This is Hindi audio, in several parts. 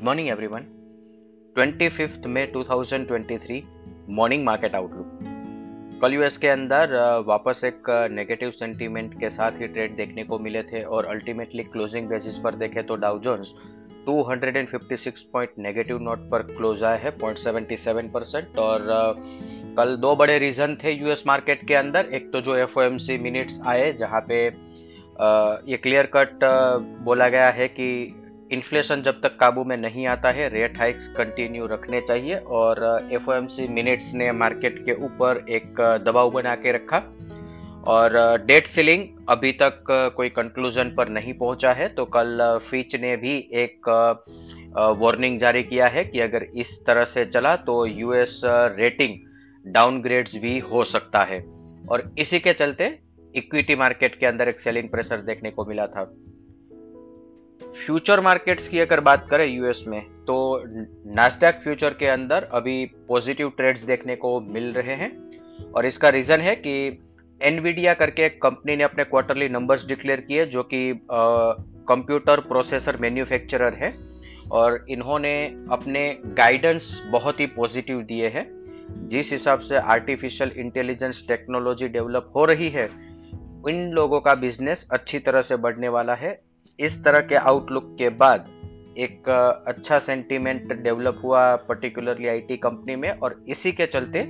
Good morning everyone 25 May 2023 morning market outlook कल यूएस के अंदर वापस एक नेगेटिव सेंटीमेंट के साथ ही ट्रेड देखने को मिले थे और अल्टीमेटली क्लोजिंग बेसिस पर देखें तो Dow Jones 256 point negative note पर क्लोज आए हैं 0.77 परसेंट और कल दो बड़े रीजन थे यूएस मार्केट के अंदर। एक तो जो एफ़ मिनट्स आए, जहाँ पे ये क्लियर कट बोला गया है कि इन्फ्लेशन जब तक काबू में नहीं आता है रेट हाइक्स कंटिन्यू रखने चाहिए और एफओएमसी मिनट्स ने मार्केट के ऊपर एक दबाव बना के रखा और डेट सीलिंग अभी तक कोई कंक्लूजन पर नहीं पहुँचा है तो कल फिच ने भी एक वार्निंग जारी किया है कि अगर इस तरह से चला तो यूएस रेटिंग डाउनग्रेड्स भी हो सकता है। और इसी के चलते इक्विटी मार्केट के अंदर एक सेलिंग प्रेशर देखने को मिला था। फ्यूचर मार्केट्स की अगर बात करें यूएस में तो नास्डैक फ्यूचर के अंदर अभी पॉजिटिव ट्रेड्स देखने को मिल रहे हैं। और इसका रीजन है कि एनवीडिया करके एक कंपनी ने अपने क्वार्टरली नंबर्स डिक्लेयर किए, जो कि कंप्यूटर प्रोसेसर मैन्युफैक्चरर है। और इन्होंने अपने गाइडेंस बहुत ही पॉजिटिव दिए हैं। जिस हिसाब से आर्टिफिशियल इंटेलिजेंस टेक्नोलॉजी डेवलप हो रही है, इन लोगों का बिज़नेस अच्छी तरह से बढ़ने वाला है। इस तरह के आउटलुक के बाद एक अच्छा सेंटीमेंट डेवलप हुआ पर्टिकुलरली आईटी कंपनी में और इसी के चलते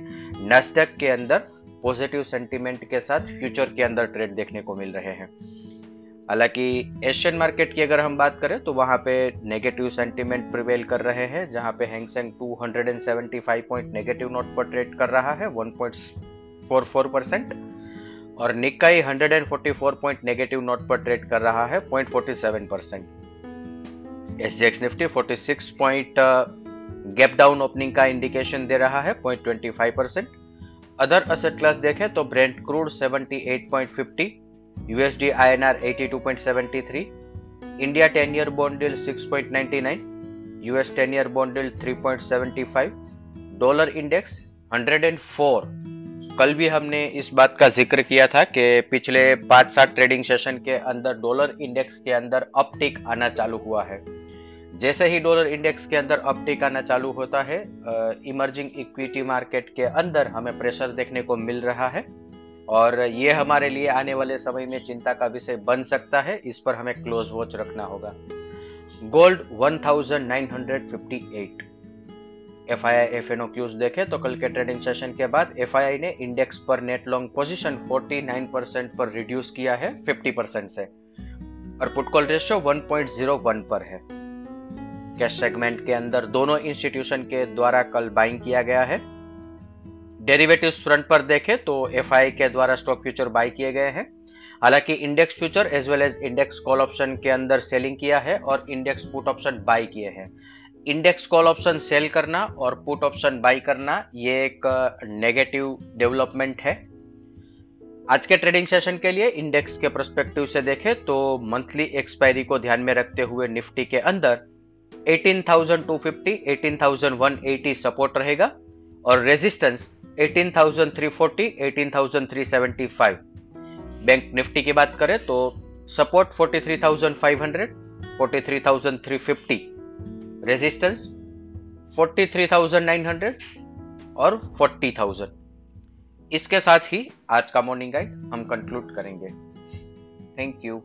नेस्डेक के अंदर पॉजिटिव सेंटीमेंट के साथ फ्यूचर के अंदर ट्रेड देखने को मिल रहे हैं। हालाँकि एशियन मार्केट की अगर हम बात करें तो वहाँ पे नेगेटिव सेंटीमेंट प्रिवेल कर रहे हैं, जहाँ पे Hang Seng 275 point negative note पर ट्रेड कर रहा है 1.44 परसेंट और निकाई 144 पॉइंट नेगेटिव नोट पर ट्रेड कर रहा है 0.47 percent S Nifty 46 point gap down opening का इंडिकेशन दे रहा है 0.25 परसेंट अदर असेट क्लास देखें तो ब्रेंट क्रूड 78.50 यूएसडी आईएनआर 82.73 इंडिया 10 ईयर बॉन्ड डील 6.99 यूएस 10 ईयर बॉन्ड डील 3.75 डॉलर इंडेक्स 104 कल भी हमने इस बात का ज़िक्र किया था कि पिछले पाँच सात ट्रेडिंग सेशन के अंदर डॉलर इंडेक्स के अंदर अपटिक आना चालू हुआ है। जैसे ही डॉलर इंडेक्स के अंदर अपटिक आना चालू होता है इमर्जिंग इक्विटी मार्केट के अंदर हमें प्रेशर देखने को मिल रहा है और ये हमारे लिए आने वाले समय में चिंता का विषय बन सकता है। इस पर हमें क्लोज वॉच रखना होगा। Gold 1958 F I F N O cues देखे तो कल के ट्रेडिंग सेशन के बाद एफ़ आई आई ने इंडेक्स पर नेट लॉन्ग पोजीशन 49 परसेंट पर रिड्यूस किया है 50 परसेंट से। और पुट कॉल रेशियो 1.01 पर है। कैश सेगमेंट के अंदर दोनों इंस्टीट्यूशन के द्वारा कल बाइंग किया गया है। डेरिवेटिव फ्रंट पर देखें तो एफ़ के द्वारा स्टॉक फ्यूचर बाई किए गए हैं। हालाँकि index future as well as index call option के अंदर सेलिंग किया है और इंडेक्स पुट ऑप्शन बाई किए हैं। इंडेक्स कॉल ऑप्शन सेल करना और पुट ऑप्शन बाई करना ये एक नेगेटिव डेवलपमेंट है। आज के ट्रेडिंग सेशन के लिए इंडेक्स के प्रस्पेक्टिव से देखें तो मंथली एक्सपायरी को ध्यान में रखते हुए निफ्टी के अंदर 18,250, 18,180 सपोर्ट रहेगा और रेजिस्टेंस 18,340, 18,375 बैंक निफ्टी की बात करें तो सपोर्ट 43,500, 43,350 रेजिस्टेंस 43,900 और 40,000 इसके साथ ही आज का मॉर्निंग गाइड हम कंक्लूड करेंगे। Thank you